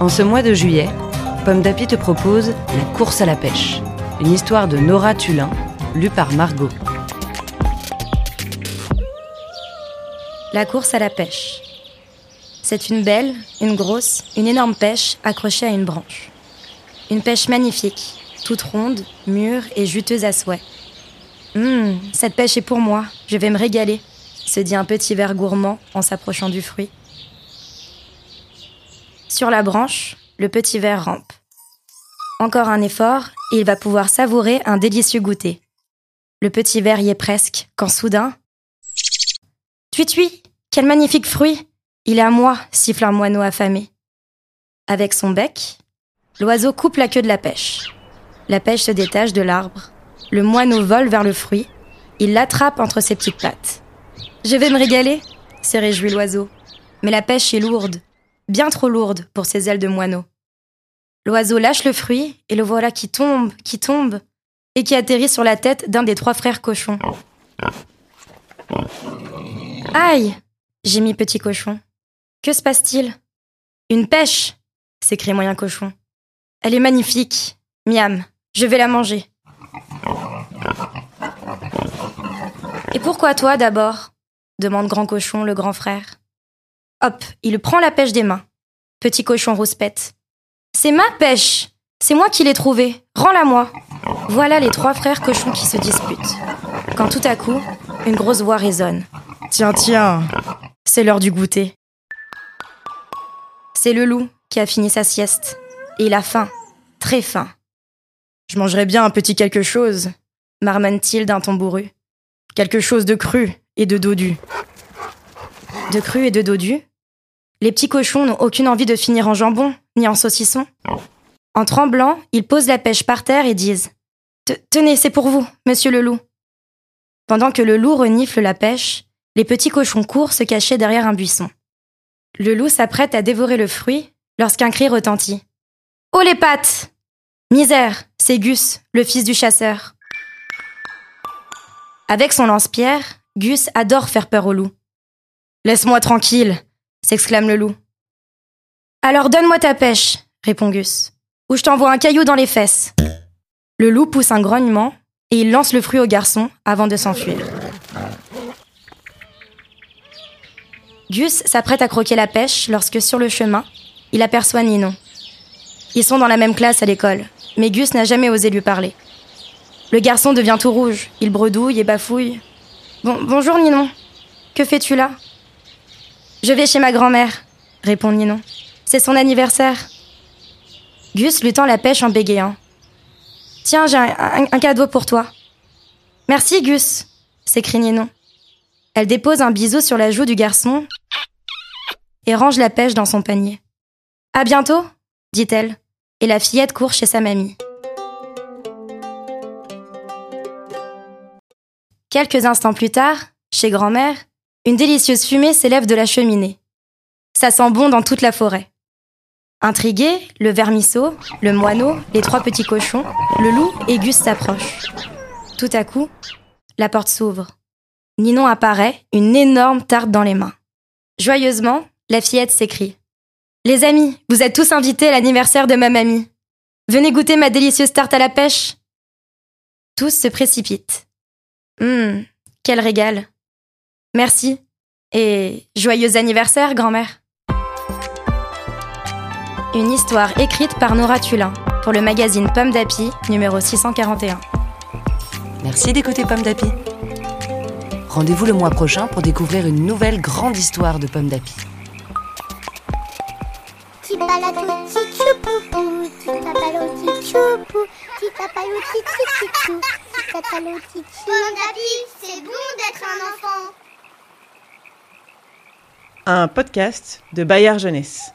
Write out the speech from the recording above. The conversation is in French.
En ce mois de juillet, Pomme d'Api te propose La course à la pêche, une histoire de Nora Tulin, lue par Margot. La course à la pêche. C'est une belle, une grosse, une énorme pêche accrochée à une branche. Une pêche magnifique, toute ronde, mûre et juteuse à souhait. Hum, cette pêche est pour moi, je vais me régaler, se dit un petit ver gourmand en s'approchant du fruit. Sur la branche, le petit ver rampe. Encore un effort et il va pouvoir savourer un délicieux goûter. Le petit ver y est presque, quand soudain. Tui-tui Quel magnifique fruit Il est à moi, siffle un moineau affamé. Avec son bec, l'oiseau coupe la queue de la pêche. La pêche se détache de l'arbre. Le moineau vole vers le fruit. Il l'attrape entre ses petites pattes. Je vais me régaler, s'est réjoui l'oiseau. Mais la pêche est lourde, bien trop lourde pour ses ailes de moineau. L'oiseau lâche le fruit et le voilà qui tombe, qui tombe, et qui atterrit sur la tête d'un des trois frères cochons. Aïe gémit Petit Cochon. Que se passe-t-il? Une pêche s'écrie Moyen Cochon. Elle est magnifique. Miam, je vais la manger. Et pourquoi toi d'abord? demande Grand Cochon, le grand frère. Hop, il prend la pêche des mains. Petit cochon rouspète. C'est ma pêche C'est moi qui l'ai trouvée Rends-la moi Voilà les trois frères cochons qui se disputent. Quand tout à coup, une grosse voix résonne. Tiens, tiens C'est l'heure du goûter. C'est le loup qui a fini sa sieste. Et il a faim, très faim. Je mangerais bien un petit quelque chose, marmonne-t-il d'un ton bourru. Quelque chose de cru et de dodu. De cru et de dodu? Les petits cochons n'ont aucune envie de finir en jambon, ni en saucisson. En tremblant, ils posent la pêche par terre et disent Tenez, c'est pour vous, monsieur le loup. Pendant que le loup renifle la pêche, les petits cochons courent se cacher derrière un buisson. Le loup s'apprête à dévorer le fruit lorsqu'un cri retentit. Oh les pattes Misère, c'est Gus, le fils du chasseur. Avec son lance-pierre, Gus adore faire peur au loup. Laisse-moi tranquille, s'exclame le loup. Alors donne-moi ta pêche, répond Gus, ou je t'envoie un caillou dans les fesses. Le loup pousse un grognement et il lance le fruit au garçon avant de s'enfuir. Gus s'apprête à croquer la pêche lorsque sur le chemin, il aperçoit Ninon. Ils sont dans la même classe à l'école, mais Gus n'a jamais osé lui parler. Le garçon devient tout rouge, il bredouille et bafouille. Bon, bonjour Ninon, que fais-tu là? Je vais chez ma grand-mère, répond Ninon. C'est son anniversaire. Gus lui tend la pêche en bégayant. Tiens, j'ai un, cadeau pour toi. Merci Gus, s'écrie Ninon. Elle dépose un bisou sur la joue du garçon et range la pêche dans son panier. À bientôt, dit-elle, et la fillette court chez sa mamie. Quelques instants plus tard, chez grand-mère, une délicieuse fumée s'élève de la cheminée. Ça sent bon dans toute la forêt. Intrigués, le vermisseau, le moineau, les trois petits cochons, le loup et Gus s'approchent. Tout à coup, la porte s'ouvre. Ninon apparaît, une énorme tarte dans les mains. Joyeusement, la fillette s'écrie. Les amis, vous êtes tous invités à l'anniversaire de ma mamie. Venez goûter ma délicieuse tarte à la pêche. Tous se précipitent. Hum, quel régal. Merci. Et joyeux anniversaire, grand-mère. Une histoire écrite par Nora Tulin pour le magazine Pomme d'Api, numéro 641. Merci d'écouter Pomme d'Api. Rendez-vous le mois prochain pour découvrir une nouvelle grande histoire de Pomme d'Api. Petit palato, petit poupou. Petit papalo, petit choupou. Petit papalo, petit chouchou. Petit papalo, petit Pomme d'Api, c'est bon d'être un enfant. Un podcast de Bayard Jeunesse.